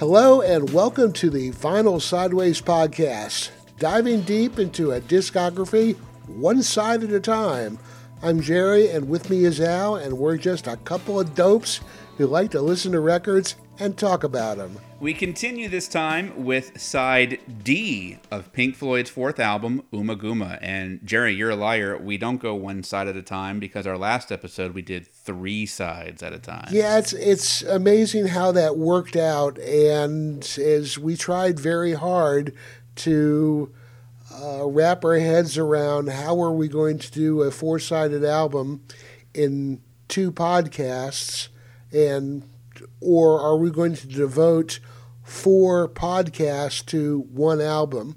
Hello, and welcome to the Vinyl Sideways podcast, diving deep into a discography one side at a time. I'm Jerry, and with me is Al, and we're just a couple of dopes who like to listen to records and talk about them. We continue this time with side D of Pink Floyd's fourth album, Ummagumma. And Jerry, you're a liar. We don't go one side at a time because our last episode we did three sides at a time. Yeah, it's it's amazing how that worked out, and as we tried very hard to uh, wrap our heads around how are we going to do a four-sided album in two podcasts, and or are we going to devote four podcasts to one album?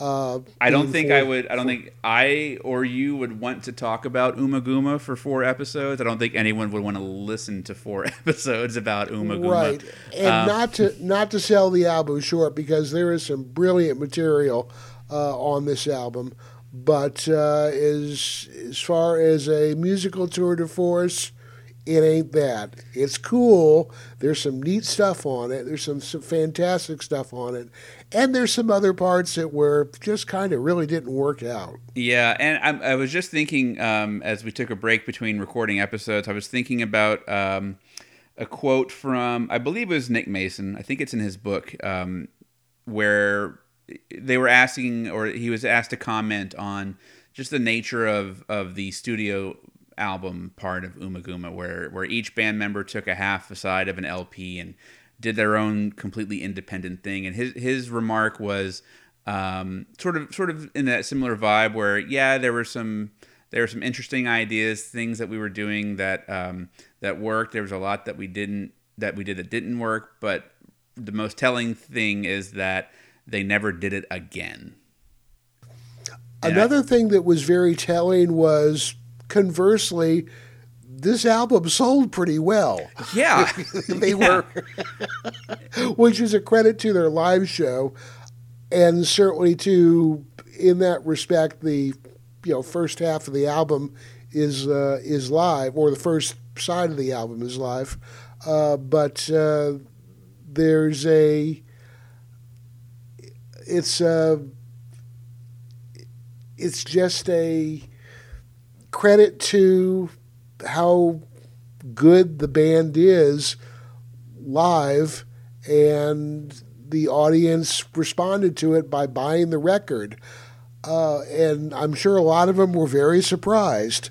Uh, I don't think four, I would. I don't think I or you would want to talk about Ummagumma for four episodes. I don't think anyone would want to listen to four episodes about Ummagumma. Right, and um, not to not to sell the album short because there is some brilliant material uh, on this album. But uh, as as far as a musical tour de force, it ain't bad. It's cool. There's some neat stuff on it. There's some, some fantastic stuff on it. And there's some other parts that were just kind of really didn't work out. Yeah. And I, I was just thinking um, as we took a break between recording episodes, I was thinking about um, a quote from, I believe it was Nick Mason. I think it's in his book, um, where they were asking, or he was asked to comment on just the nature of, of the studio album part of Ummagumma, where where each band member took a half a side of an LP and did their own completely independent thing. And his his remark was um, sort of sort of in that similar vibe, where yeah, there were some there were some interesting ideas, things that we were doing that um, that worked. There was a lot that we didn't that we did that didn't work, but the most telling thing is that they never did it again. Another thing that was very telling was conversely, this album sold pretty well. Yeah, they yeah. were, which is a credit to their live show, and certainly to, in that respect, the you know first half of the album is uh, is live, or the first side of the album is live, uh, but uh, there's a it's a uh, it's just a credit to how good the band is live, and the audience responded to it by buying the record. Uh, and I'm sure a lot of them were very surprised.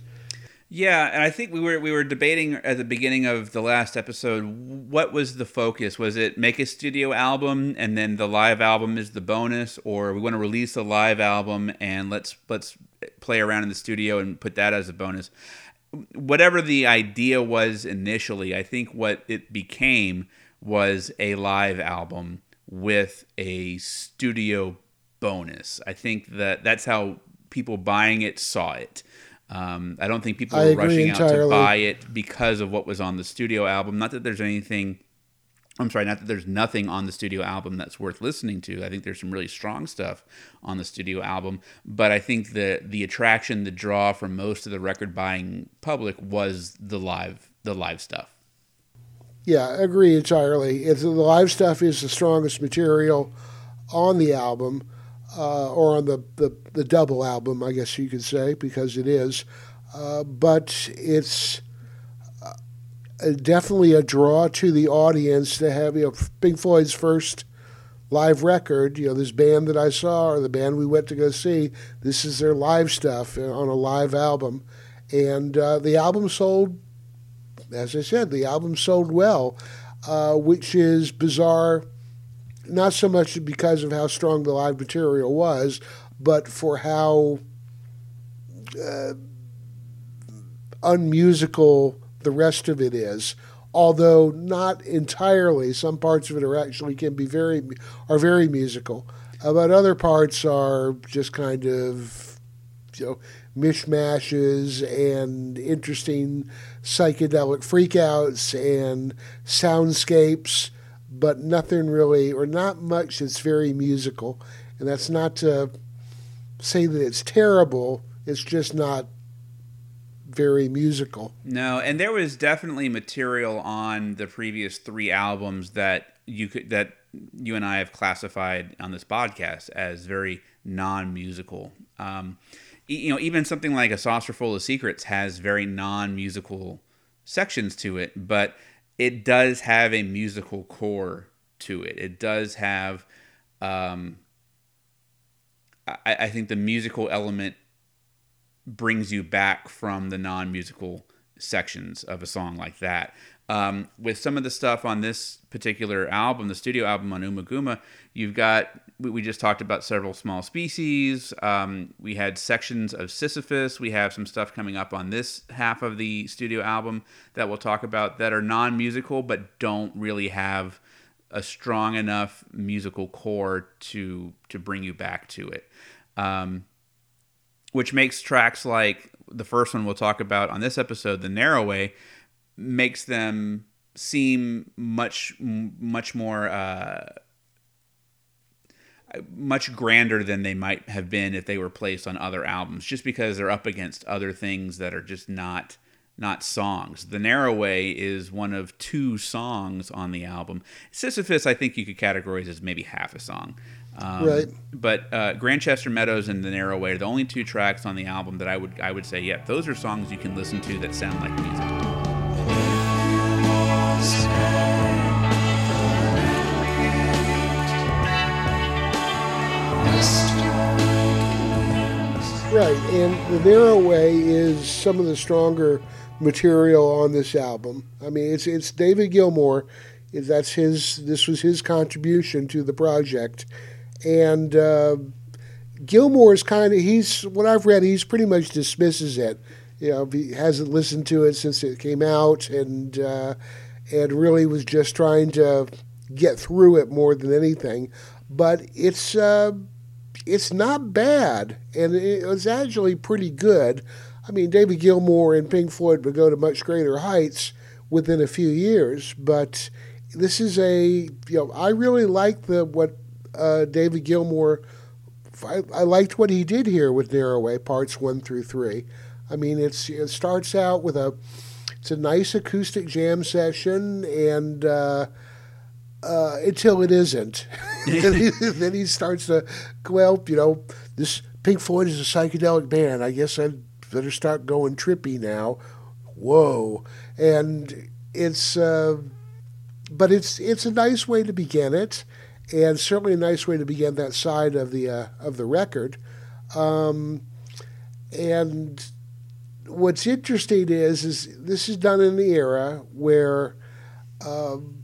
Yeah, and I think we were we were debating at the beginning of the last episode what was the focus? Was it make a studio album and then the live album is the bonus, or we want to release a live album and let's let's play around in the studio and put that as a bonus? Whatever the idea was initially, I think what it became was a live album with a studio bonus. I think that that's how people buying it saw it. Um, I don't think people were rushing entirely. out to buy it because of what was on the studio album. Not that there's anything. I'm sorry, not that there's nothing on the studio album that's worth listening to. I think there's some really strong stuff on the studio album, but I think the the attraction, the draw for most of the record buying public was the live the live stuff. Yeah, I agree entirely. The live stuff is the strongest material on the album, uh, or on the, the, the, double album, I guess you could say, because it is. Uh, but it's definitely a draw to the audience to have you know Pink Floyd's first live record. You know, this band that I saw or the band we went to go see. This is their live stuff on a live album, and uh, the album sold. As I said, the album sold well, uh, which is bizarre not so much because of how strong the live material was, but for how uh, unmusical the rest of it is. Although not entirely, some parts of it are actually can be very are very musical, uh, but other parts are just kind of you know mishmashes and interesting psychedelic freakouts and soundscapes but nothing really, or not much that's very musical. And that's not to say that it's terrible, it's just not very musical. No, and there was definitely material on the previous three albums that you could that you and I have classified on this podcast as very non-musical. Um, you know, even something like a saucer full of secrets has very non-musical sections to it, but it does have a musical core to it. It does have, um, I, I think, the musical element brings you back from the non-musical sections of a song like that. Um, with some of the stuff on this particular album, the studio album on Ummagumma, you've got we, we just talked about several small species. Um, we had sections of Sisyphus. We have some stuff coming up on this half of the studio album that we'll talk about that are non-musical but don't really have a strong enough musical core to to bring you back to it. Um, which makes tracks like the first one we'll talk about on this episode, "The Narrow Way," makes them seem much much more uh, much grander than they might have been if they were placed on other albums just because they're up against other things that are just not not songs. The Narrow Way is one of two songs on the album. Sisyphus, I think you could categorize as maybe half a song. Um, right. But uh, Grantchester Meadows and The Narrow Way are the only two tracks on the album that I would I would say, yeah, those are songs you can listen to that sound like music. Right, and The Narrow Way is some of the stronger material on this album. I mean, it's it's David Gilmour. That's his. This was his contribution to the project, and uh, Gilmour is kind of. He's what I've read. He's pretty much dismisses it. You know, he hasn't listened to it since it came out, and uh, and really was just trying to get through it more than anything. But it's. Uh, it's not bad, and it was actually pretty good. I mean, David Gilmour and Pink Floyd would go to much greater heights within a few years, but this is a you know I really like the what uh, David Gilmour. I, I, liked what he did here with Narrow Way parts one through three. I mean, it's it starts out with a it's a nice acoustic jam session and. Uh, uh, until it isn't. then, he, then he starts to, well, you know, this Pink Floyd is a psychedelic band. I guess I'd better start going trippy now. Whoa. And it's, uh, but it's it's a nice way to begin it, and certainly a nice way to begin that side of the uh, of the record. Um, and what's interesting is is this is done in the era where um,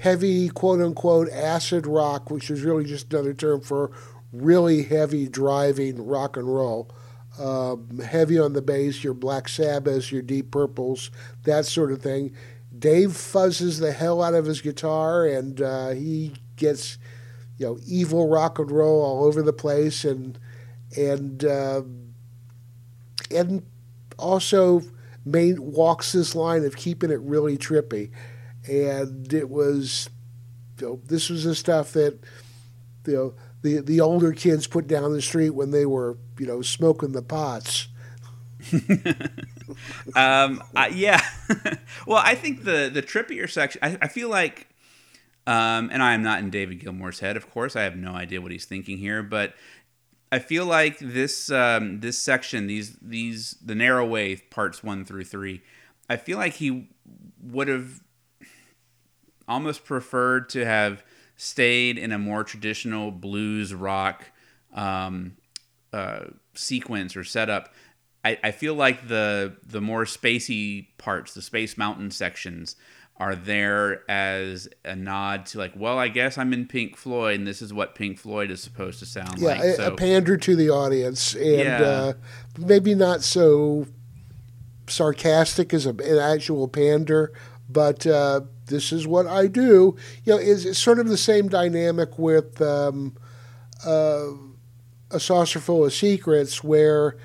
heavy, quote unquote, acid rock, which is really just another term for really heavy driving rock and roll. Um, heavy on the bass, your Black Sabbaths, your Deep Purples, that sort of thing. Dave fuzzes the hell out of his guitar, and uh, he gets, you know, evil rock and roll all over the place, and and uh, and also main walks this line of keeping it really trippy and it was you know, this was the stuff that you know the the older kids put down the street when they were you know smoking the pots. um, yeah. well, I think the the trippier section. I, I feel like, um, and I am not in David Gilmour's head, of course. I have no idea what he's thinking here, but I feel like this um, this section, these these the narrow way parts one through three. I feel like he would have almost preferred to have stayed in a more traditional blues rock um, uh, sequence or setup. I, I feel like the the more spacey parts, the Space Mountain sections, are there as a nod to like, well, I guess I'm in Pink Floyd, and this is what Pink Floyd is supposed to sound yeah, like. Yeah, so, a pander to the audience, and yeah. uh, maybe not so sarcastic as a, an actual pander, but uh, this is what I do. You know, is sort of the same dynamic with um, uh, a saucer full of secrets, where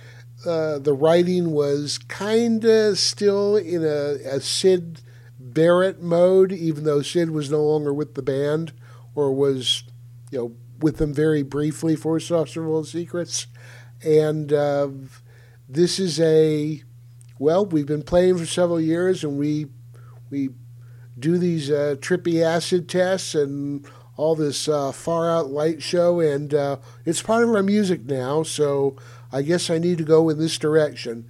uh, the writing was kind of still in a, a Syd Barrett mode, even though Syd was no longer with the band or was, you know, with them very briefly for Saucer Full of Secrets. And uh, this is a, well, we've been playing for several years and we we do these uh, trippy acid tests, and all this uh, far out light show, and uh, it's part of our music now. So I guess I need to go in this direction.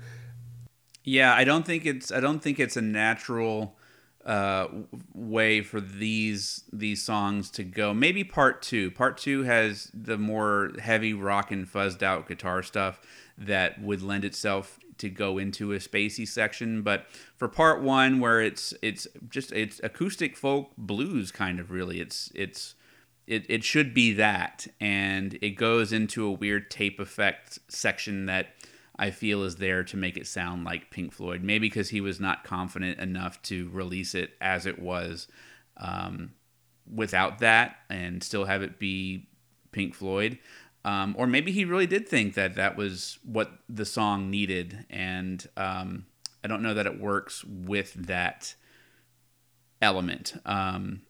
Yeah, I don't think it's I don't think it's a natural uh, way for these these songs to go. Maybe part two. Part two has the more heavy rock and fuzzed out guitar stuff that would lend itself to go into a spacey section. But for part one, where it's it's just it's acoustic folk blues kind of really. It's it's it, it should be that, and it goes into a weird tape effect section that I feel is there to make it sound like Pink Floyd. Maybe because he was not confident enough to release it as it was um, without that and still have it be Pink Floyd. Um, or maybe he really did think that that was what the song needed. And um, I don't know that it works with that element. Um,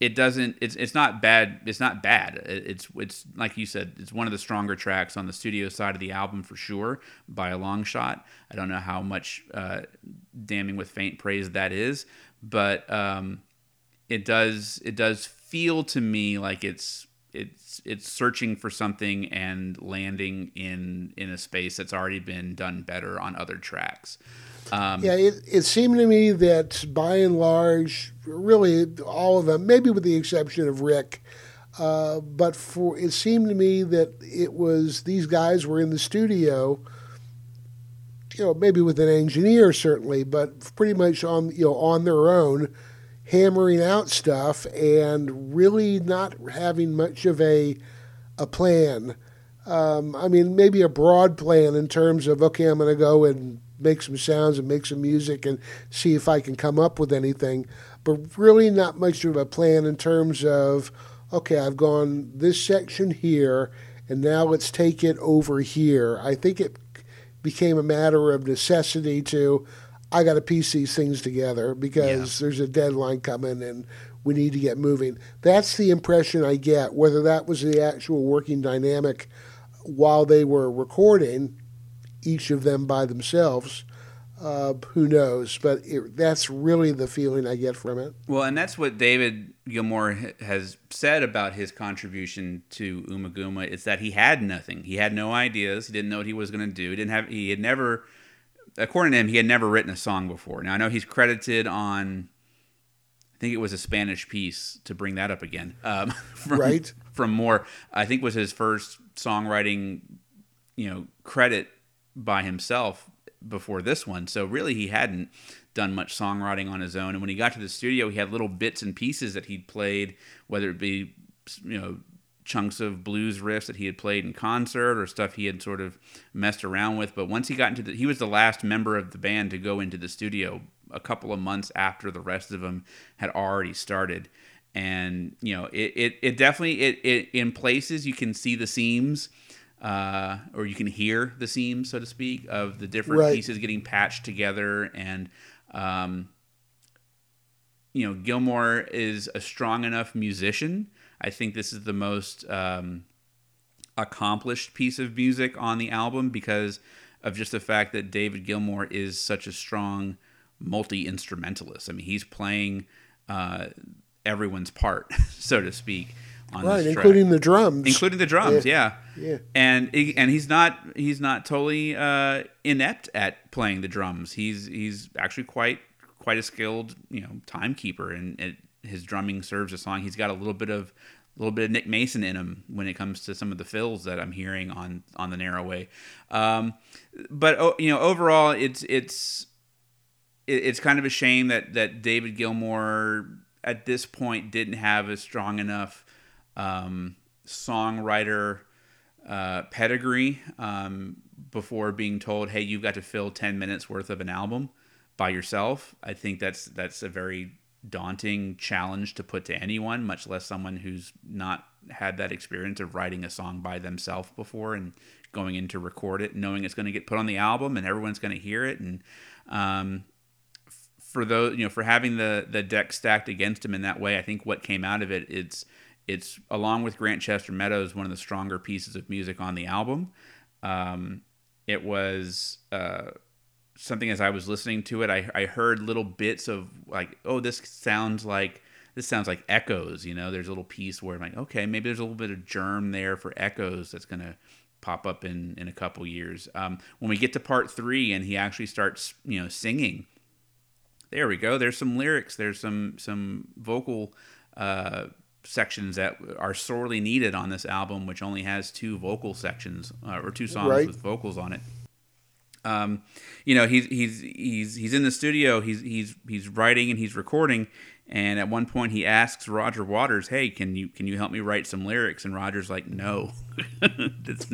it doesn't it's it's not bad it's not bad. It's it's like you said it's one of the stronger tracks on the studio side of the album for sure by a long shot. I don't know how much uh, damning with faint praise that is but um, it does it does feel to me like it's it's it's searching for something and landing in in a space that's already been done better on other tracks um, yeah, it, it seemed to me that by and large, really all of them, maybe with the exception of Rick, uh, but for it seemed to me that it was these guys were in the studio, you know, maybe with an engineer certainly, but pretty much on you know on their own, hammering out stuff and really not having much of a a plan. Um, I mean, maybe a broad plan in terms of okay, I'm going to go and make some sounds and make some music and see if I can come up with anything. But really, not much of a plan in terms of, okay, I've gone this section here, and now let's take it over here. I think it became a matter of necessity to, I got to piece these things together because yeah. there's a deadline coming and we need to get moving. That's the impression I get. Whether that was the actual working dynamic while they were recording each of them by themselves. Uh, who knows? But it, that's really the feeling I get from it. Well, and that's what David Gilmour has said about his contribution to Ummagumma. Is that he had nothing. He had no ideas. He didn't know what he was going to do. He didn't have. He had never, according to him, he had never written a song before. Now I know he's credited on. I think it was a Spanish piece to bring that up again. Um, from, right. From more, I think was his first songwriting, you know, credit by himself before this one. So really, he hadn't done much songwriting on his own. And when he got to the studio, he had little bits and pieces that he'd played, whether it be you know chunks of blues riffs that he had played in concert or stuff he had sort of messed around with. But once he got into the, he was the last member of the band to go into the studio a couple of months after the rest of them had already started. And you know, it, it, it definitely it, it in places you can see the seams uh, or you can hear the seams, so to speak, of the different right. pieces getting patched together. And, um, you know, Gilmour is a strong enough musician. I think this is the most um, accomplished piece of music on the album because of just the fact that David Gilmour is such a strong multi instrumentalist. I mean, he's playing uh, everyone's part, so to speak on right, including the drums, including the drums. Yeah, yeah. yeah. And and he's not he's not totally uh, inept at playing the drums. He's he's actually quite quite a skilled you know timekeeper, and his drumming serves a song. He's got a little bit of a little bit of Nick Mason in him when it comes to some of the fills that I'm hearing on on the narrow way. Um, but oh, you know, overall, it's it's it's kind of a shame that that David Gilmour at this point didn't have a strong enough um, songwriter uh, pedigree um, before being told, "Hey, you've got to fill ten minutes worth of an album by yourself." I think that's that's a very daunting challenge to put to anyone, much less someone who's not had that experience of writing a song by themselves before and going in to record it, knowing it's going to get put on the album and everyone's going to hear it. And um, for those, you know, for having the the deck stacked against him in that way, I think what came out of it, it's it's along with Grantchester Meadows one of the stronger pieces of music on the album. Um, it was uh, something as I was listening to it, I, I heard little bits of like, oh, this sounds like this sounds like echoes. You know, there's a little piece where I'm like, okay, maybe there's a little bit of germ there for echoes that's gonna pop up in in a couple years. Um, when we get to part three and he actually starts, you know, singing, there we go. There's some lyrics. There's some some vocal uh, sections that are sorely needed on this album, which only has two vocal sections uh, or two songs Right. with vocals on it. Um, you know, he's he's he's he's in the studio. He's he's he's writing and he's recording. And at one point, he asks Roger Waters, "Hey, can you can you help me write some lyrics?" And Roger's like, "No, that's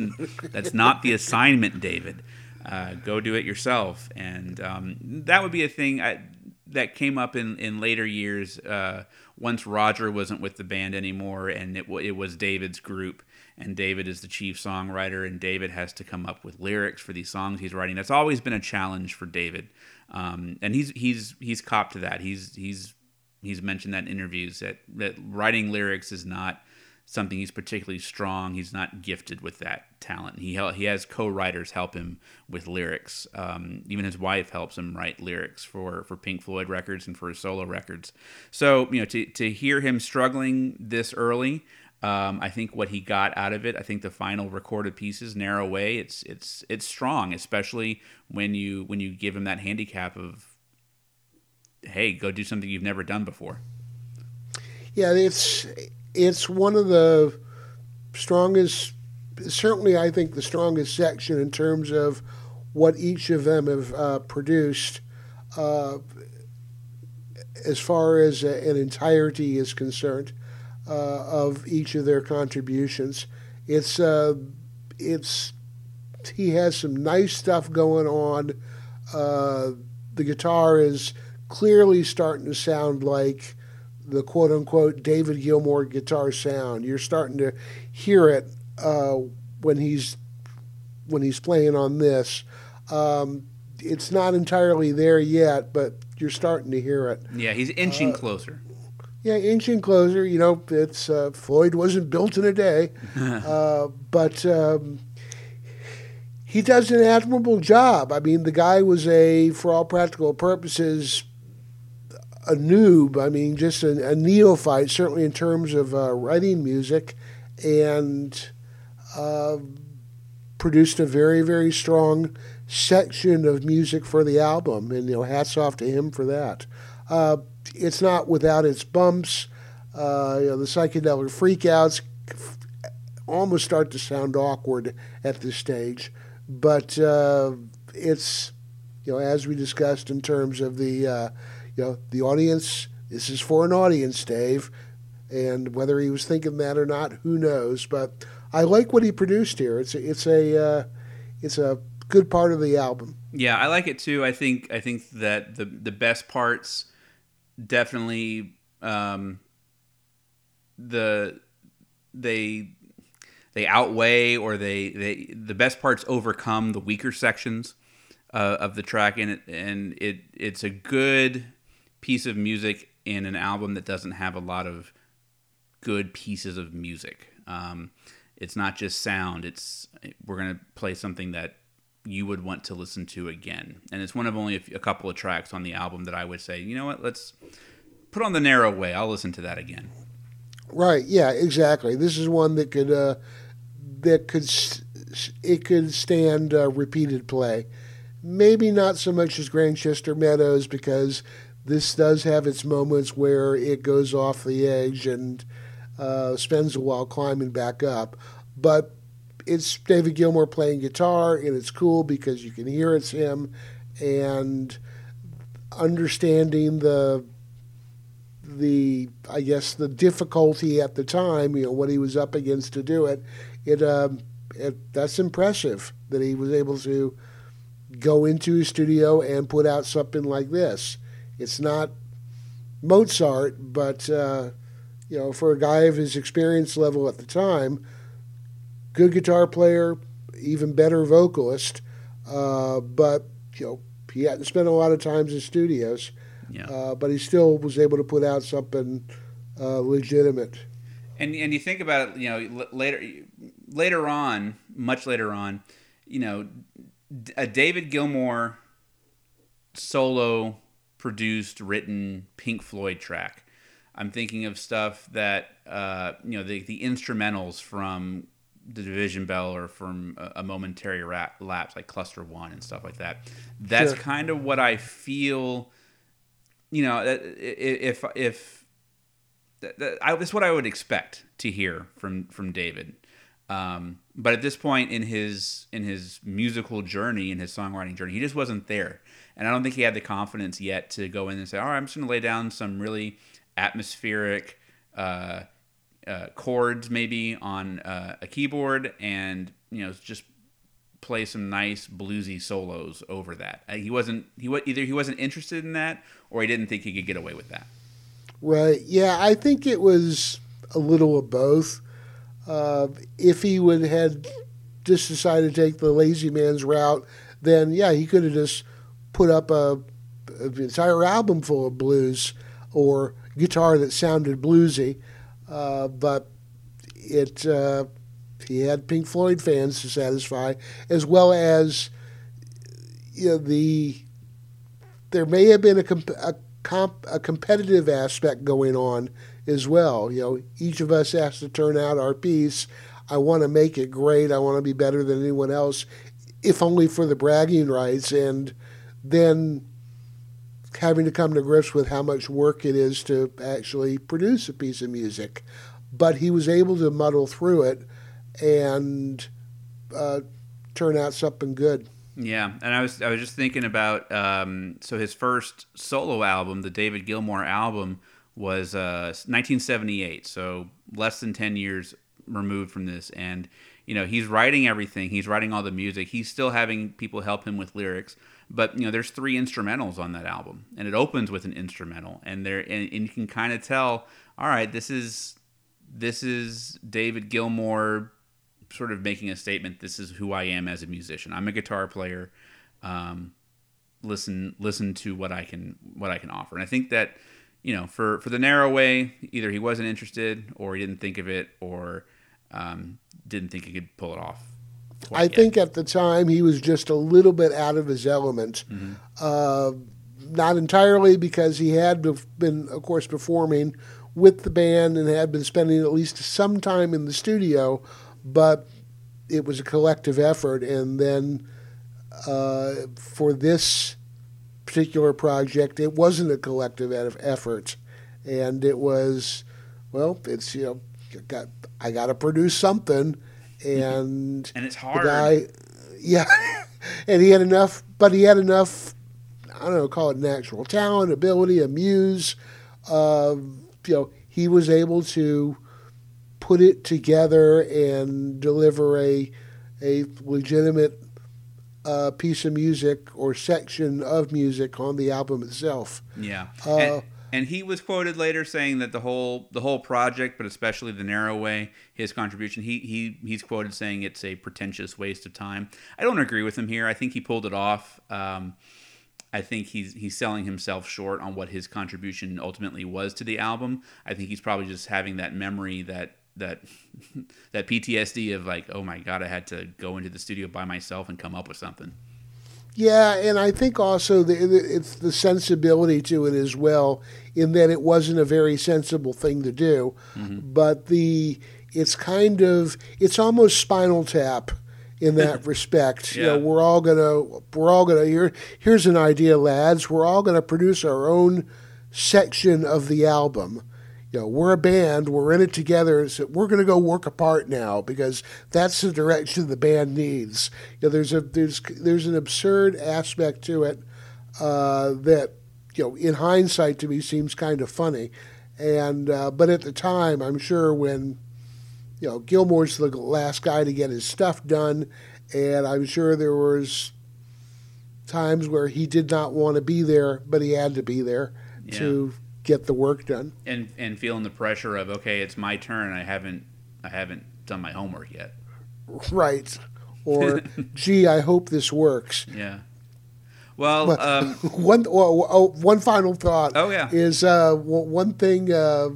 that's not the assignment, David. Uh, go do it yourself." And um, that would be a thing I, that came up in in later years. Uh, once Roger wasn't with the band anymore, and it it was David's group, and David is the chief songwriter, and David has to come up with lyrics for these songs he's writing. That's always been a challenge for David, um, and he's he's he's copped to that. He's he's he's mentioned that in interviews that that writing lyrics is not something he's particularly strong. He's not gifted with that talent. He he has co-writers help him with lyrics. Um, even his wife helps him write lyrics for for Pink Floyd records and for his solo records. So you know to to hear him struggling this early. Um, I think what he got out of it, I think the final recorded pieces, "Narrow Way," it's it's it's strong, especially when you when you give him that handicap of, hey, go do something you've never done before. Yeah, it's it's one of the strongest. Certainly, I think the strongest section in terms of what each of them have uh, produced, uh, as far as a, an entirety is concerned, uh, of each of their contributions. It's uh, it's he has some nice stuff going on. Uh, the guitar is clearly starting to sound like the quote unquote David Gilmour guitar sound. You're starting to hear it uh, when he's when he's playing on this. Um, it's not entirely there yet, but you're starting to hear it. Yeah, he's inching closer. Yeah, inching closer. You know, it's uh, Floyd wasn't built in a day, uh, but um, he does an admirable job. I mean, the guy was a, for all practical purposes, a noob. I mean, just a, a neophyte, certainly in terms of uh, writing music, and uh, produced a very, very strong section of music for the album. And you know, hats off to him for that. Uh, it's not without its bumps. Uh, you know, the psychedelic freakouts almost start to sound awkward at this stage, but uh, it's you know as we discussed in terms of the uh, you know the audience. This is for an audience, Dave, and whether he was thinking that or not, who knows? But I like what he produced here. It's a, it's a uh, it's a good part of the album. Yeah, I like it too. I think I think that the the best parts definitely um, the they they outweigh or they they the best parts overcome the weaker sections uh, of the track and it and it it's a good piece of music in an album that doesn't have a lot of good pieces of music. Um, it's not just sound. It's we're gonna play something that you would want to listen to again, and it's one of only a, couple of tracks on the album that I would say, you know what, let's put on the narrow way. I'll listen to that again. Right. Yeah. Exactly. This is one that could uh, that could it could stand uh, repeated play. Maybe not so much as Grantchester Meadows because this does have its moments where it goes off the edge and uh, spends a while climbing back up. But it's David Gilmour playing guitar and it's cool because you can hear it's him and understanding the the I guess the difficulty at the time, you know, what he was up against to do it, it, um, it that's impressive that he was able to go into his studio and put out something like this. It's not Mozart, but uh, you know, for a guy of his experience level at the time, good guitar player, even better vocalist, uh, but you know, he hadn't spent a lot of times in studios. Yeah. Uh, but he still was able to put out something uh, legitimate. and and you think about it, you know, later later on, much later on, you know, a David Gilmour solo produced written Pink Floyd track. I'm thinking of stuff that uh, you know the the instrumentals from the division bell or from a, a momentary ra- lapse like cluster one and stuff like that. That's Sure. kind of what I feel. You know, that- i- i- if if that, that, I, that's what I would expect to hear from from David. Um, but at this point in his in his musical journey, in his songwriting journey, he just wasn't there, and I don't think he had the confidence yet to go in and say, "All right, I'm just going to lay down some really atmospheric uh, uh, chords, maybe on uh, a keyboard, and you know, just play some nice bluesy solos over that." Uh, he wasn't he either he wasn't interested in that, or he didn't think he could get away with that. Right. Yeah, I think it was a little of both. Uh, if he would had just decided to take the lazy man's route, then yeah, he could have just put up a, an entire album full of blues or guitar that sounded bluesy. Uh, but it uh, he had Pink Floyd fans to satisfy, as well as you know the there may have been a, comp- a comp a competitive aspect going on as well. You know, each of us has to turn out our piece. I want to make it great. I want to be better than anyone else, if only for the bragging rights, and then having to come to grips with how much work it is to actually produce a piece of music. But he was able to muddle through it and uh, turn out something good. Yeah, and I was I was just thinking about um, so his first solo album, the David Gilmour album, was uh, 1978, so less than 10 years removed from this, and you know he's writing everything, he's writing all the music, he's still having people help him with lyrics, but you know there's three instrumentals on that album, and it opens with an instrumental, and there and, and you can kind of tell, all right, this is this is David Gilmour sort of making a statement. This is who I am as a musician. I'm a guitar player. Um, listen, listen to what I can what I can offer. And I think that you know, for for the narrow way, either he wasn't interested, or he didn't think of it, or um, didn't think he could pull it off. Quite I yet. think at the time he was just a little bit out of his element. Mm-hmm. Uh, not entirely because he had been, of course, performing with the band and had been spending at least some time in the studio, but it was a collective effort. And then uh, for this particular project, it wasn't a collective effort, and it was, well, it's you know, got I got to produce something, and and it's the hard. guy, yeah, and he had enough, but he had enough. I don't know, call it natural talent, ability, a muse. Uh, you know, he was able to put it together and deliver a a legitimate uh, piece of music or section of music on the album itself. Yeah. Uh, and, and he was quoted later saying that the whole the whole project, but especially the narrow way, his contribution, he he he's quoted saying it's a pretentious waste of time. I don't agree with him here. I think he pulled it off. Um, I think he's he's selling himself short on what his contribution ultimately was to the album. I think he's probably just having that memory that that that PTSD of like, oh my god, I had to go into the studio by myself and come up with something. Yeah, and I think also the, it's the sensibility to it as well, in that it wasn't a very sensible thing to do, mm-hmm. but the it's kind of it's almost Spinal Tap in that respect. You know, Yeah. we're all gonna we're all gonna here. Here's an idea, lads. We're all gonna produce our own section of the album. You know, we're a band. We're in it together. So we're going to go work apart now because that's the direction the band needs. You know, there's a there's there's an absurd aspect to it uh, that you know, in hindsight, to me, seems kind of funny. And uh, but at the time, I'm sure when you know Gilmour's the last guy to get his stuff done, and I'm sure there was times where he did not want to be there, but he had to be there to get the work done. and and feeling the pressure of okay, it's my turn. I haven't I haven't done my homework yet. Right. Or, gee, I hope this works. Yeah. Well, Well, um, one, oh, oh, one final thought oh yeah, is uh, one thing uh,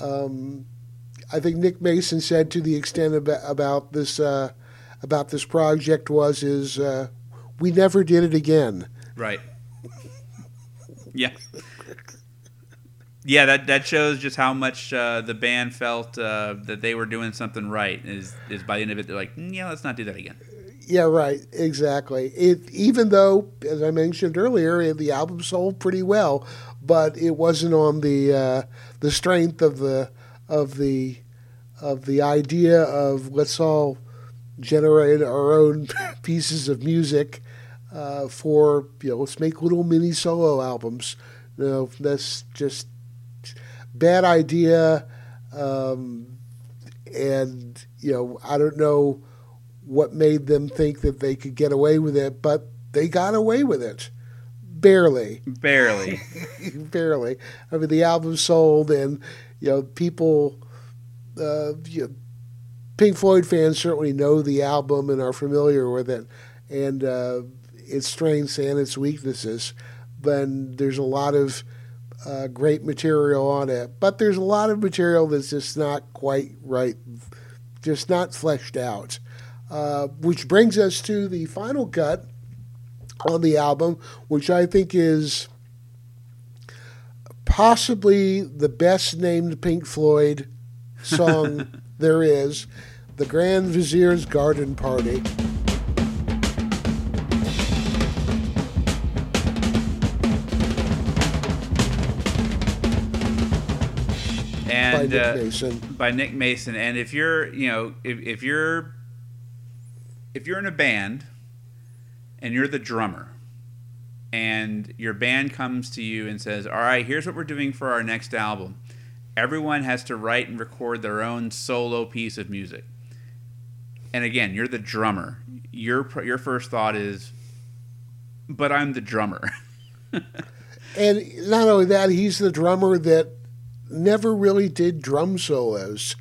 um, I think Nick Mason said to the extent about, about this uh, about this project was is uh, we never did it again. right. Yeah. Yeah, that that shows just how much uh, the band felt uh, that they were doing something right. Is is by the end of it, they're like, mm, yeah, let's not do that again. Yeah, right. Exactly. It even though, as I mentioned earlier, the album sold pretty well, but it wasn't on the uh, the strength of the of the of the idea of let's all generate our own pieces of music uh, for you know let's make little mini solo albums. You know, that's just bad idea, um, and you know I don't know what made them think that they could get away with it, but they got away with it. Barely. Barely. Barely. I mean, the album sold, and, you know, people, uh, you know, Pink Floyd fans certainly know the album and are familiar with it, and uh, its strengths and its weaknesses. But there's a lot of uh, great material on it, but there's a lot of material that's just not quite right, just not fleshed out. Uh, which brings us to the final cut on the album, which I think is possibly the best named Pink Floyd song there is The Grand Vizier's Garden Party. By Nick uh, Mason. by Nick Mason. And if you're, you know, if, if you're if you're in a band and you're the drummer and your band comes to you and says, "All right, here's what we're doing for our next album." Everyone has to write and record their own solo piece of music. And again, you're the drummer. Your your first thought is, "But I'm the drummer." And not only that, he's the drummer that never really did drum solos.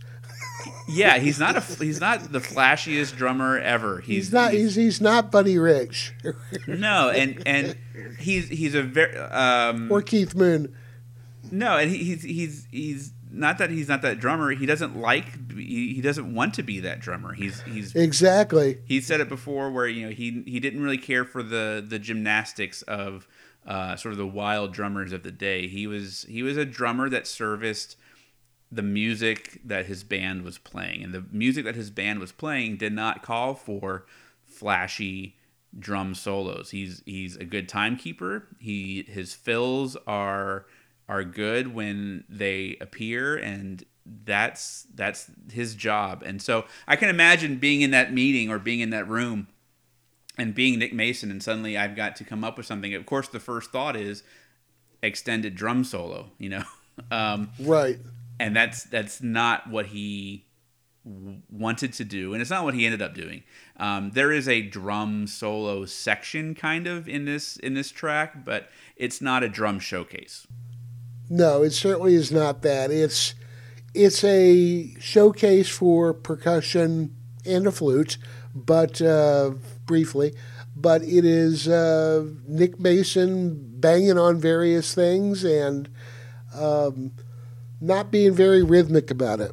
yeah, he's not a he's not the flashiest drummer ever. He's, He's not. He's, he's not Buddy Rich no, and and he's he's a very um, or Keith Moon. no, and he, he's he's he's not that he's not that drummer. He doesn't like he, he doesn't want to be that drummer. He's he's Exactly. he said it before where you know he he didn't really care for the the gymnastics of uh, sort of the wild drummers of the day. He was he was a drummer that serviced the music that his band was playing, and the music that his band was playing did not call for flashy drum solos. He's he's a good timekeeper. He his fills are are good when they appear and that's that's his job. And so I can imagine being in that meeting or being in that room and being Nick Mason and suddenly I've got to come up with something. Of course the first thought is extended drum solo, you know. Um, Right. and that's that's not what he w- wanted to do and it's not what he ended up doing um, there is a drum solo section kind of in this in this track but it's not a drum showcase No, it certainly is not that. It's it's a showcase for percussion and a flute, but uh, briefly. But it is uh, Nick Mason banging on various things and um, not being very rhythmic about it.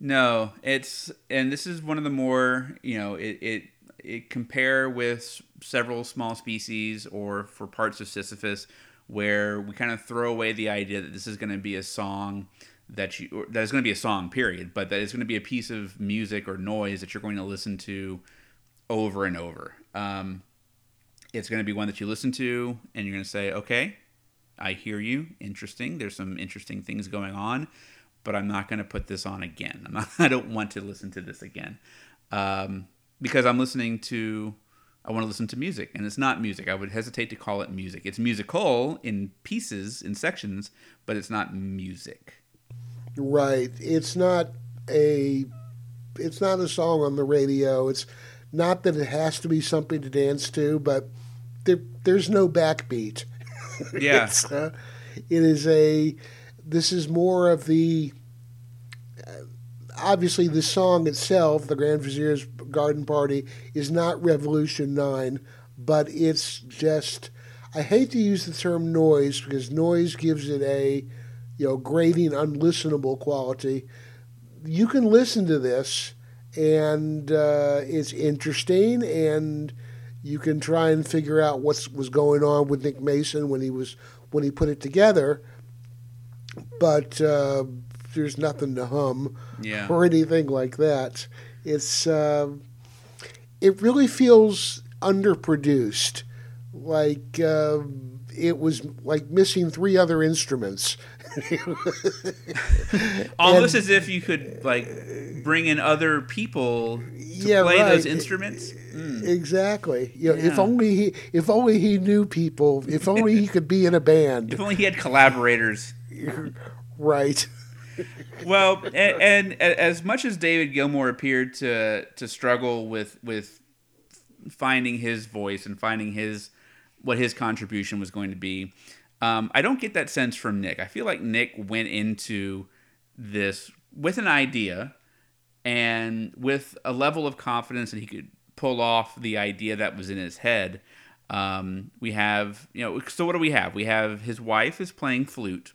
no it's and this is one of the more you know it it, it compare with several small species or for parts of sisyphus where we kind of throw away the idea that this is going to be a song that you that is going to be a song period but that it's going to be a piece of music or noise that you're going to listen to over and over. Um, it's going to be one that you listen to and you're going to say okay i hear you. Interesting. There's some interesting things going on but i'm not going to put this on again. Not, i don't want to listen to this again. Um, because i'm listening to i want to listen to music and it's not music. I would hesitate to call it music. It's musical in pieces in sections but it's not music. Right. It's not a it's not a song on the radio. It's not that it has to be something to dance to, but there, there's no backbeat. Yeah. It's, uh, it is a this is more of the uh, obviously the song itself, the Grand Vizier's Garden Party, is not Revolution 9, but it's just I hate to use the term noise because noise gives it a you know grating, unlistenable quality. You can listen to this, and uh, it's interesting, and you can try and figure out what was going on with Nick Mason when he was when he put it together. but uh, there's nothing to hum Yeah. or anything like that. It's uh, it really feels underproduced, like uh, it was like missing three other instruments. Almost And- as if you could like bring in other people to Yeah, play those right. instruments. Hmm. Exactly. You know, if only he if only he knew people. If only he could be in a band. If only he had collaborators. Right. well, and, and as much as David Gilmour appeared to to struggle with with finding his voice and finding his what his contribution was going to be, um, I don't get that sense from Nick. I feel like Nick went into this with an idea and with a level of confidence that he could pull off the idea that was in his head. Um, we have, you know, so what do we have? We have his wife is playing flute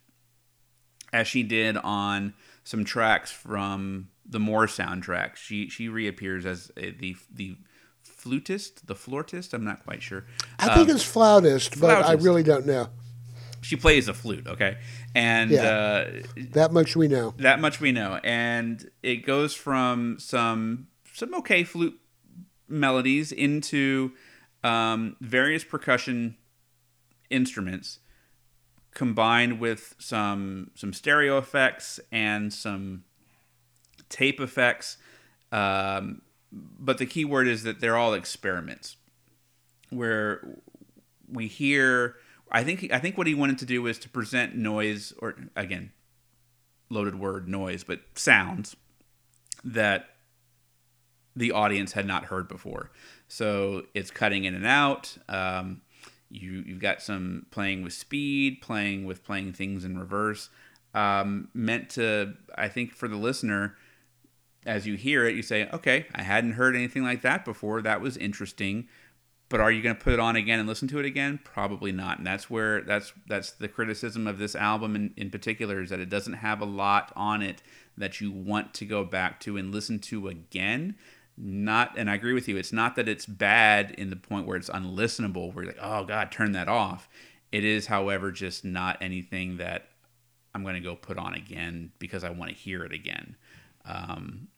as she did on some tracks from the More soundtrack. She she reappears as uh, the the flutist, the flautist. I'm not quite sure. I think it's flautist, but I really don't know. She plays a flute, okay, and Yeah. uh, That much we know. that much we know. And it goes from some some okay flute melodies into um, various percussion instruments combined with some some stereo effects and some tape effects. Um, but the key word is that they're all experiments, where we hear. I think I think what he wanted to do was to present noise, or again, loaded word noise, but sounds that the audience had not heard before. So it's cutting in and out. Um, you you've got some playing with speed, playing with playing things in reverse, um, meant to I think for the listener, as you hear it, you say, okay, I hadn't heard anything like that before. That was interesting. But are you going to put it on again and listen to it again? Probably not. And that's where that's that's the criticism of this album in, in particular is that it doesn't have a lot on it that you want to go back to and listen to again. Not and I agree with you. It's not that it's bad in the point where it's unlistenable, where you're like, oh God, turn that off. It is, however, just not anything that I'm going to go put on again because I want to hear it again. Um,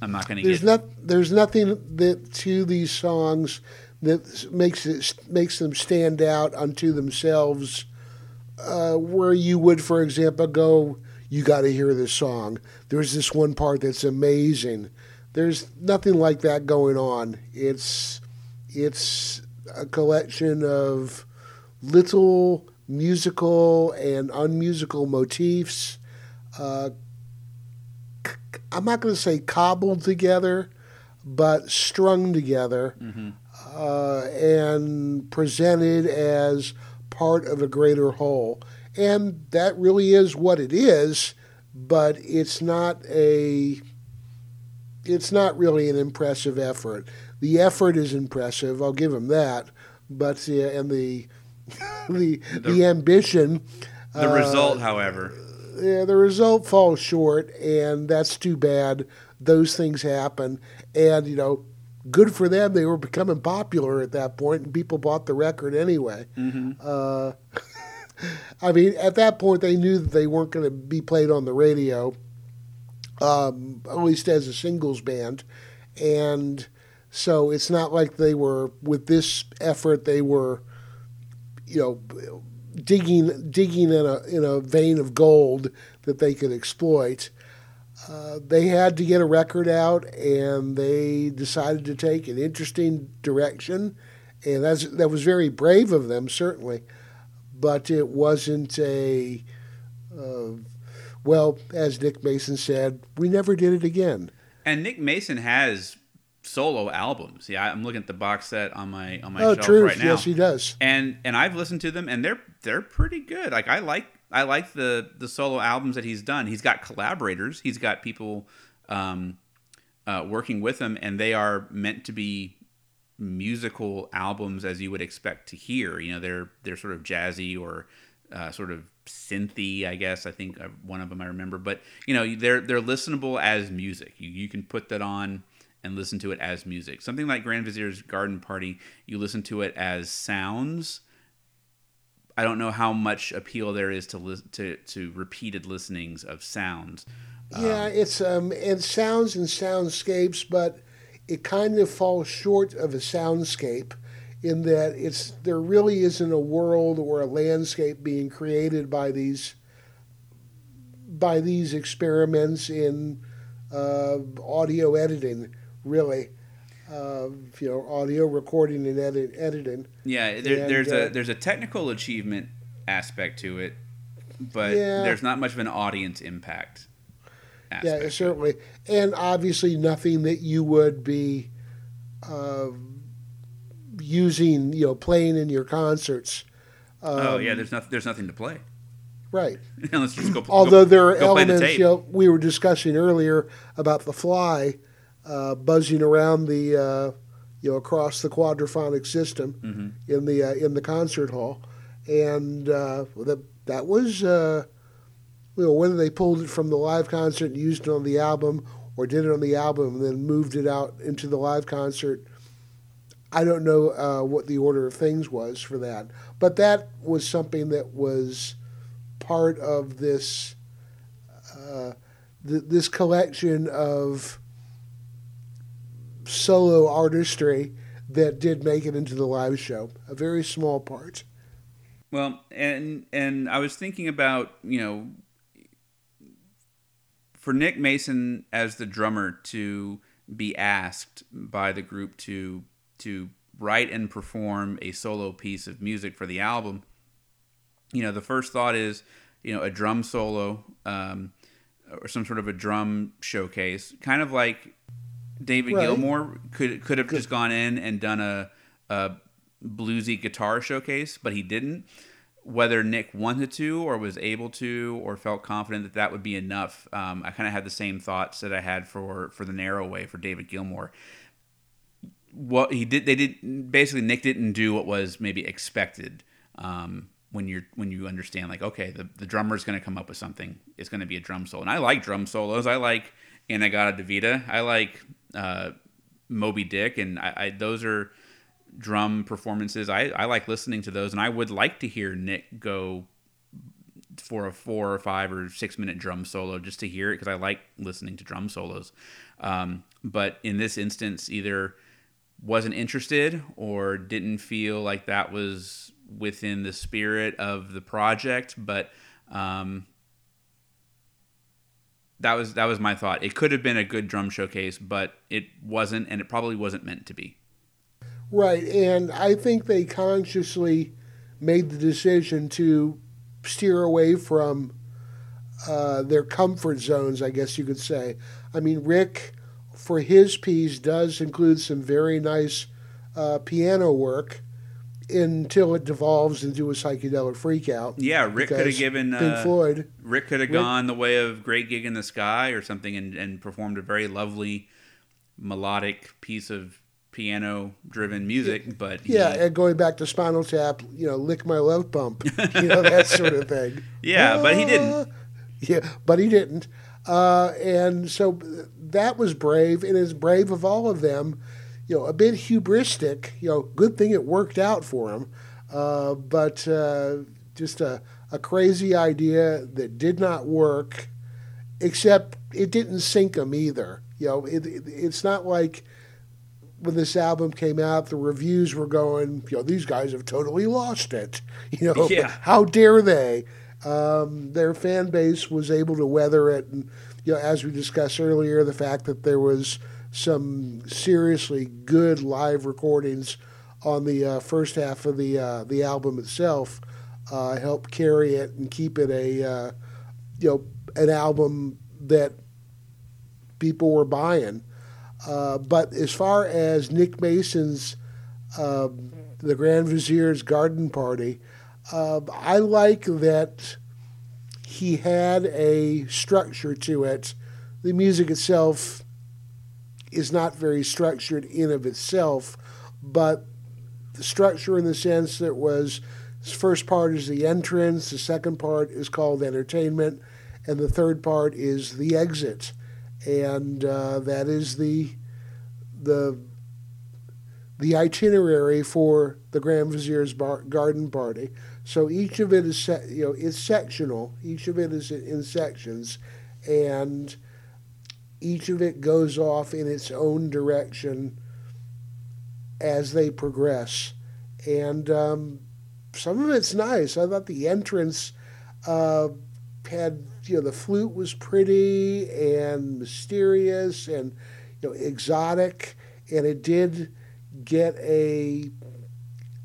I'm not going to There's get. not there's nothing that to these songs that makes it makes them stand out unto themselves. Uh, where you would, for example, go, you got to hear this song. There's this one part that's amazing. There's nothing like that going on. It's it's a collection of little musical and unmusical motifs. Uh, I'm not going to say cobbled together, but strung together uh, and presented as part of a greater whole. And that really is what it is, but it's not a it's not really an impressive effort. The effort is impressive, I'll give him that, but uh, and the the the ambition The result, however, yeah, the result falls short, and that's too bad. Those things happen, and you know, good for them. They were becoming popular at that point, and people bought the record anyway. Uh, I mean, at that point, they knew that they weren't going to be played on the radio, um, at least as a singles band, and so it's not like they were with this effort. They were, you know, digging digging in a in a vein of gold that they could exploit. Uh, they had to get a record out, and they decided to take an interesting direction, and that's that was very brave of them, certainly. But it wasn't a uh, well, as Nick Mason said, we never did it again. and Nick Mason has solo albums. Yeah, I'm looking at the box set on my on my oh, shelf truth, right now. yes, he does. and and I've listened to them and they're they're pretty good. Like I like I like the the solo albums that he's done. He's got collaborators. He's got people um, uh, working with him, and they are meant to be musical albums as you would expect to hear. You know, they're they're sort of jazzy or uh, sort of synthy. I guess I think uh, one of them I remember, but you know, they're they're listenable as music. You you can put that on and listen to it as music. Something like Grand Vizier's Garden Party, you listen to it as sounds. I don't know how much appeal there is to lis- to to repeated listenings of sounds. Yeah, it's um, it sounds and soundscapes, but it kind of falls short of a soundscape in that it's there really isn't a world or a landscape being created by these by these experiments in uh, audio editing, really. Uh, you know, audio recording and edit, editing. Yeah, there, And, there's uh, a there's a technical achievement aspect to it, but Yeah. there's not much of an audience impact. Aspect. Yeah, certainly, and obviously nothing that you would be uh, using, you know, playing in your concerts. oh Um, yeah, there's nothing there's nothing to play right. unless you just go. Although go, there are play the elements, you know, we were discussing earlier about the fly uh, buzzing around the, uh, you know, across the quadraphonic system Mhm. in the uh, in the concert hall, and uh, that that was, uh, you know, whether they pulled it from the live concert and used it on the album, or did it on the album and then moved it out into the live concert. I don't know uh, what the order of things was for that, but that was something that was part of this uh, th- this collection of solo artistry that did make it into the live show. A very small part. Well, and and I was thinking about you know, for Nick Mason as the drummer to be asked by the group to to write and perform a solo piece of music for the album. You know, the first thought is you know a drum solo um, or some sort of a drum showcase, kind of like David Right. Gilmour could could have just gone in and done a, a bluesy guitar showcase, but he didn't. Whether Nick wanted to or was able to or felt confident that that would be enough, um, I kind of had the same thoughts that I had for for the Narrow Way for David Gilmour. What he did, they did basically Nick didn't do what was maybe expected. Um, when you're when you understand like okay the, the drummer is going to come up with something it's going to be a drum solo and i like drum solos i like In-A-Gadda-Da-Vida i like uh, moby dick and I, I those are drum performances. I, I like listening to those and i would like to hear nick go for a four or five or six minute drum solo just to hear it because i like listening to drum solos. Um, but in this instance either wasn't interested or didn't feel like that was within the spirit of the project but um, that was that was my thought it could have been a good drum showcase but it wasn't and it probably wasn't meant to be Right, and I think they consciously made the decision to steer away from uh, their comfort zones, I guess you could say. I mean, Rick, for his piece, does include some very nice uh, piano work until it devolves into a psychedelic freakout. yeah rick could have given Pink uh, Floyd. rick could have gone the way of great gig in the sky or something and, and performed a very lovely melodic piece of piano driven music but he- Yeah, and going back to Spinal Tap, you know, lick my love pump, you know, that sort of thing. yeah but he didn't Uh, Yeah, but he didn't. Uh, and so that was brave, and as brave of all of them, you know, a bit hubristic. You know, good thing it worked out for him, uh, but uh, just a, a crazy idea that did not work. Except it didn't sink him either. You know, it, it, it's not like when this album came out, the reviews were going, you know, these guys have totally lost it. You know, Yeah. how dare they? Um, their fan base was able to weather it, and you know, as we discussed earlier, the fact that there was some seriously good live recordings on the uh, first half of the uh, the album itself uh, helped carry it and keep it a uh, you know an album that people were buying. Uh, but as far as Nick Mason's uh, the Grand Vizier's Garden Party, uh, I like that he had a structure to it. The music itself is not very structured in of itself, but the structure in the sense that was first part is the entrance, the second part is called entertainment, and the third part is the exit, and uh, that is the the the itinerary for the Grand Vizier's bar, garden party. So each of it is you know it's sectional. Each of it is in sections, and each of it goes off in its own direction as they progress. And um, some of it's nice. I thought the entrance uh, had, you know, the flute was pretty and mysterious and, you know, exotic. And it did get a,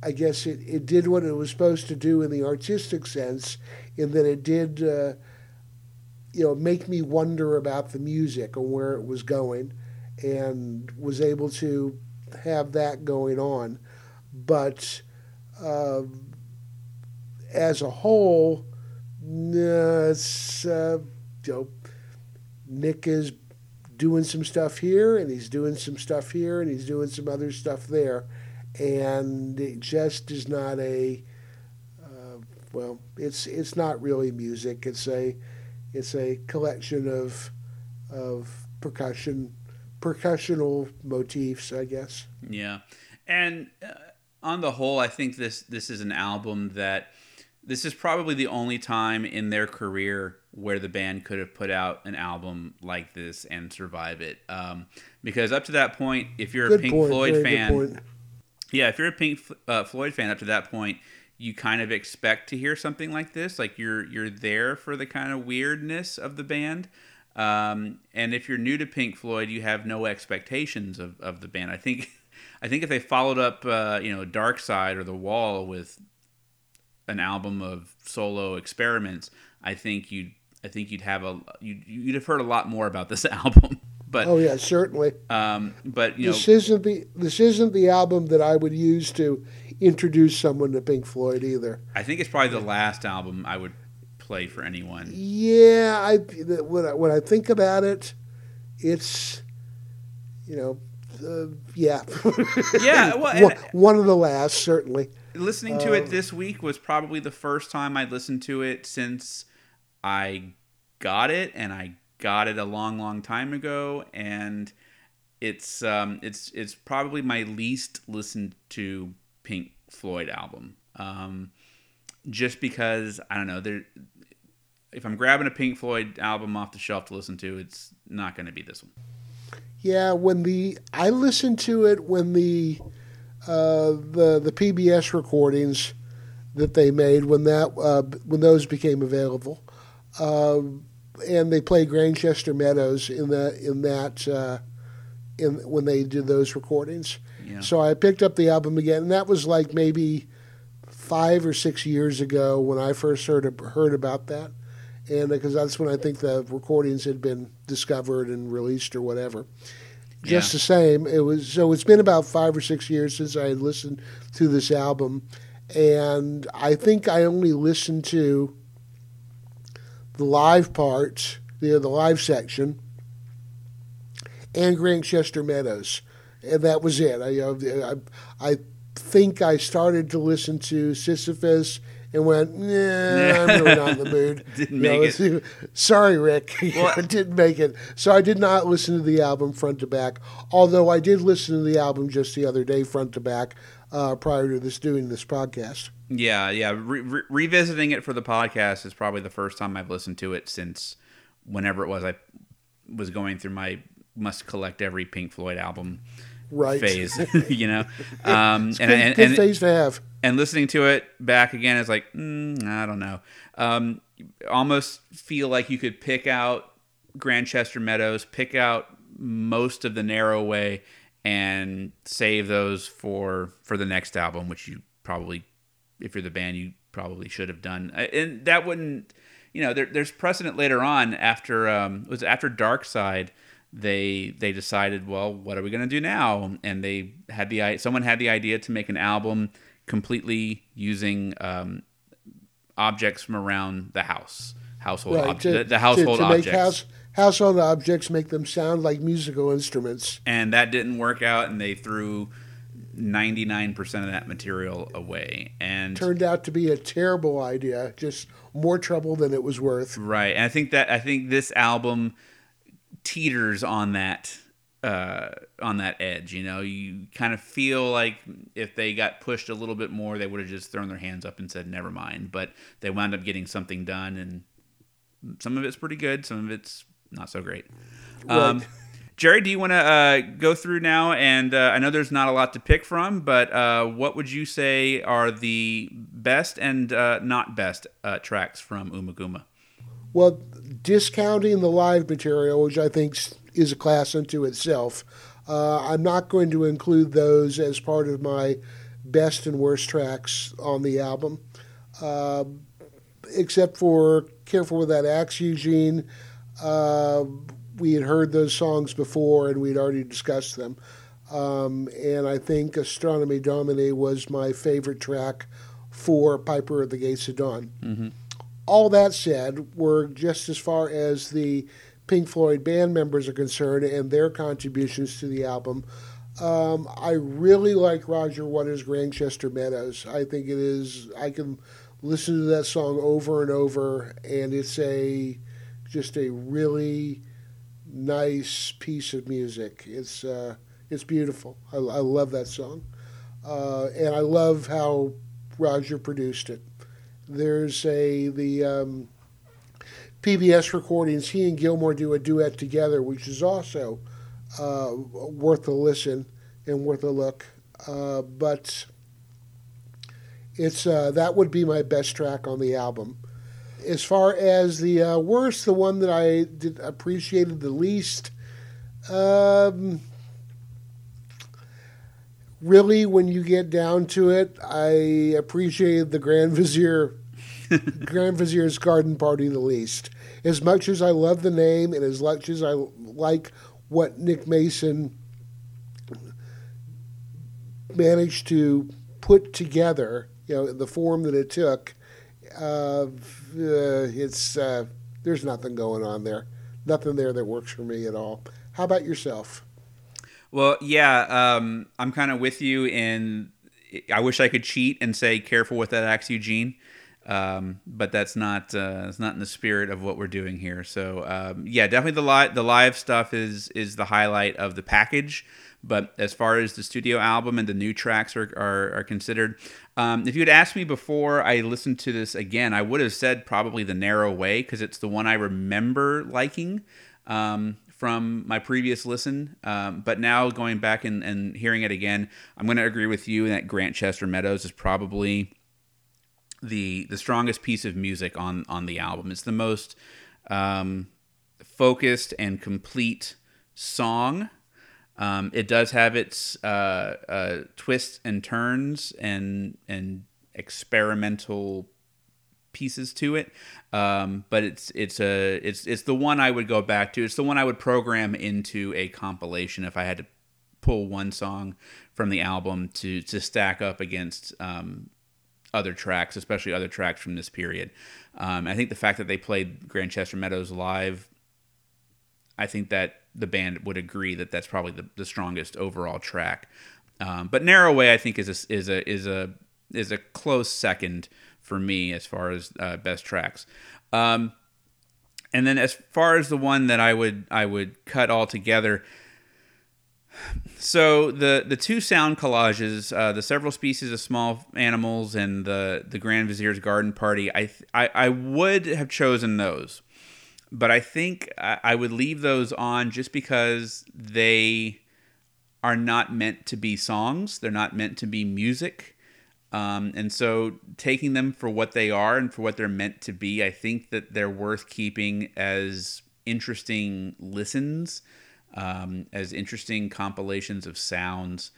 I guess it, it did what it was supposed to do in the artistic sense, in that it did. Uh, you know, make me wonder about the music and where it was going, and was able to have that going on. But uh, as a whole, uh, it's uh, you know, Nick is doing some stuff here, and he's doing some stuff here, and he's doing some other stuff there, and it just is not a uh, well, it's it's not really music. It's a it's a collection of of percussion percussional motifs, I guess. Yeah, and uh, on the whole, I think this this is an album that this is probably the only time in their career where the band could have put out an album like this and survive it. Um, because up to that point, if you're good a Pink point, Floyd fan, yeah, if you're a Pink uh, Floyd fan up to that point, you kind of expect to hear something like this. Like you're you're there for the kind of weirdness of the band. Um, and if you're new to Pink Floyd, you have no expectations of, of the band. I think I think if they followed up, uh, you know, Dark Side or The Wall with an album of solo experiments, I think you'd I think you'd have a you'd, you'd have heard a lot more about this album. But oh yeah, certainly. Um, but you this know, isn't the this isn't the album that I would use to introduce someone to Pink Floyd either. I think it's probably the last album I would play for anyone. Yeah, I when I, when I think about it, it's you know, uh, yeah, yeah. Well, one, one, of the last certainly. Listening to it um, this week was probably the first time I'd listened to it since I got it, and I got it a long, long time ago, and it's um, it's it's probably my least listened to Pink Floyd album. Um, just because I don't know, there. If I'm grabbing a Pink Floyd album off the shelf to listen to, it's not going to be this one. Yeah, when the I listened to it when the uh, the the PBS recordings that they made when that uh, when those became available. Uh, and they played Grantchester Meadows in the in that uh, in when they did those recordings. Yeah. So I picked up the album again, and that was like maybe five or six years ago when I first heard heard about that, and uh, because that's when I think the recordings had been discovered and released or whatever. Just yeah. the same, it was so. It's been about five or six years since I had listened to this album, and I think I only listened to the live parts, the the live section, and Grantchester Meadows, and that was it. I, I, I think I started to listen to Sisyphus and went, nah, I'm really not in the mood. didn't make know, it. Sorry, Rick. Well, didn't make it. So I did not listen to the album front to back, although I did listen to the album just the other day front to back uh, prior to this doing this podcast. Yeah, yeah. Re- re- revisiting it for the podcast is probably the first time I've listened to it since whenever it was I was going through my must collect every Pink Floyd album right. phase. you know, um, and, good, and, good phase to have. And listening to it back again is like, mm, I don't know. Um, almost feel like you could pick out Grantchester Meadows, pick out most of the Narrow Way, and save those for for the next album, which you probably if you're the band, you probably should have done. And that wouldn't, you know, there, there's precedent later on after um, was after Dark Side. They they decided, well, what are we gonna do now? And they had the someone had the idea to make an album completely using um, objects from around the house, household right, objects, the, the, household to, to objects. House, household objects make them sound like musical instruments. And that didn't work out, and they threw 99% of that material away and turned out to be a terrible idea just more trouble than it was worth right and i think that i think this album teeters on that uh, on that edge. You know, you kind of feel like if they got pushed a little bit more, they would have just thrown their hands up and said, "Never mind." But they wound up getting something done, and some of it's pretty good, some of it's not so great. Right. Um, Jerry, do you want to uh, go through now? And uh, I know there's not a lot to pick from, but uh, what would you say are the best and uh, not best uh, tracks from Ummagumma? Well, discounting the live material, which I think is a class unto itself, uh, I'm not going to include those as part of my best and worst tracks on the album, except for Careful with That Axe, Eugene we had heard those songs before and we'd already discussed them. Um, and I think Astronomy Domine was my favorite track for Piper at the Gates of Dawn. Mm-hmm. All that said, we're just as far as the Pink Floyd band members are concerned and their contributions to the album. Um, I really like Roger Waters' Grantchester Meadows. I think it is, I can listen to that song over and over, and it's a just a really nice piece of music. It's uh, it's beautiful. I, I love that song, uh, and I love how Roger produced it. There's a the um, PBS recordings. He and Gilmour do a duet together, which is also uh, worth a listen and worth a look. Uh, but it's uh, that would be my best track on the album as far as the uh, worst, the one that I did appreciated the least, um, really, when you get down to it, I appreciated the Grand Vizier, Grand Vizier's Garden Party the least. As much as I love the name and as much as I like what Nick Mason managed to put together, you know, the form that it took uh, it's uh, there's nothing going on there. Nothing there that works for me at all. How about yourself? Well, yeah, um, I'm kind of with you. In I wish I could cheat and say careful with that axe, Eugene. Um, but that's not uh, it's not in the spirit of what we're doing here. So um, yeah, definitely the live the live stuff is is the highlight of the package. But as far as the studio album and the new tracks are, are, are considered, um, if you had asked me before I listened to this again, I would have said probably The Narrow Way because it's the one I remember liking um, from my previous listen. Um, but now going back and, and hearing it again, I'm going to agree with you that Grantchester Meadows is probably the the strongest piece of music on on the album. It's the most um, focused and complete song um, it does have its uh, uh, twists and turns and and experimental pieces to it, um, but it's it's a it's it's the one I would go back to. It's the one I would program into a compilation if I had to pull one song from the album to to stack up against um, other tracks, especially other tracks from this period. Um, I think the fact that they played Grantchester Meadows live, I think that the band would agree that that's probably the, the strongest overall track. Um, but Narrow Way, I think, is a, is a is a is a close second for me as far as uh, best tracks. Um, and then as far as the one that I would I would cut all together. So the the two sound collages, uh, the several species of small animals, and the the Grand Vizier's garden party, I I, I would have chosen those but I think I would leave those on just because they are not meant to be songs. They're not meant to be music. Um, and so taking them for what they are and for what they're meant to be, I think that they're worth keeping as interesting listens, um, as interesting compilations of sounds.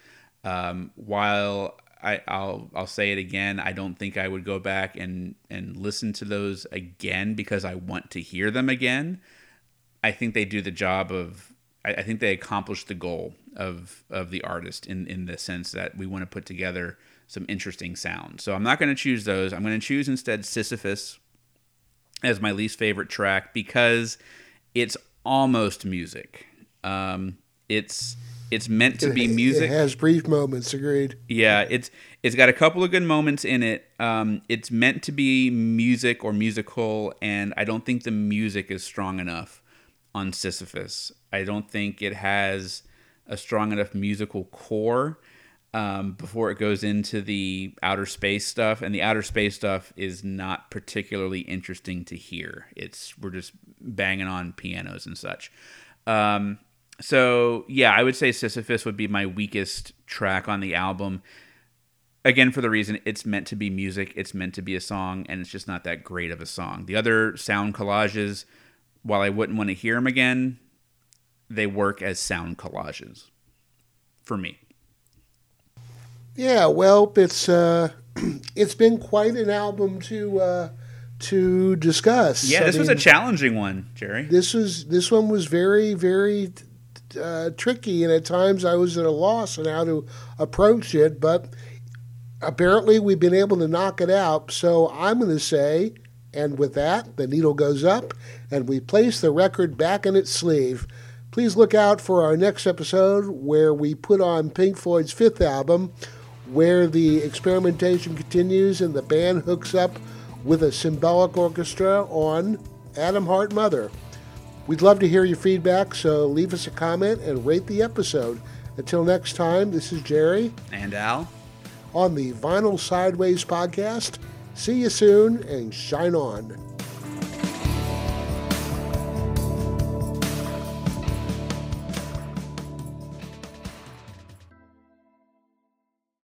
Um, while I, will I'll say it again. I don't think I would go back and and listen to those again because I want to hear them again. I think they do the job of. I, I think they accomplish the goal of of the artist in in the sense that we want to put together some interesting sounds. So I'm not going to choose those. I'm going to choose instead Sisyphus as my least favorite track because it's almost music. Um, it's it's meant to be music. It has brief moments. Agreed. Yeah, it's it's got a couple of good moments in it. Um, it's meant to be music or musical, and I don't think the music is strong enough on Sisyphus. I don't think it has a strong enough musical core um, before it goes into the outer space stuff. And the outer space stuff is not particularly interesting to hear. It's we're just banging on pianos and such. Um, so yeah, I would say Sisyphus would be my weakest track on the album. Again, for the reason it's meant to be music, it's meant to be a song, and it's just not that great of a song. The other sound collages, while I wouldn't want to hear them again, they work as sound collages for me. Yeah, well, it's uh, it's been quite an album to uh, to discuss. Yeah, I this mean, was a challenging one, Jerry. This was this one was very very uh, tricky, and at times I was at a loss on how to approach it. But apparently, we've been able to knock it out. So I'm going to say, and with that, the needle goes up, and we place the record back in its sleeve. Please look out for our next episode where we put on Pink Floyd's fifth album, where the experimentation continues and the band hooks up with a symbolic orchestra on Atom Heart Mother. We'd love to hear your feedback, so leave us a comment and rate the episode. Until next time, this is Jerry. And Al. On the Vinyl Sideways podcast. See you soon and shine on.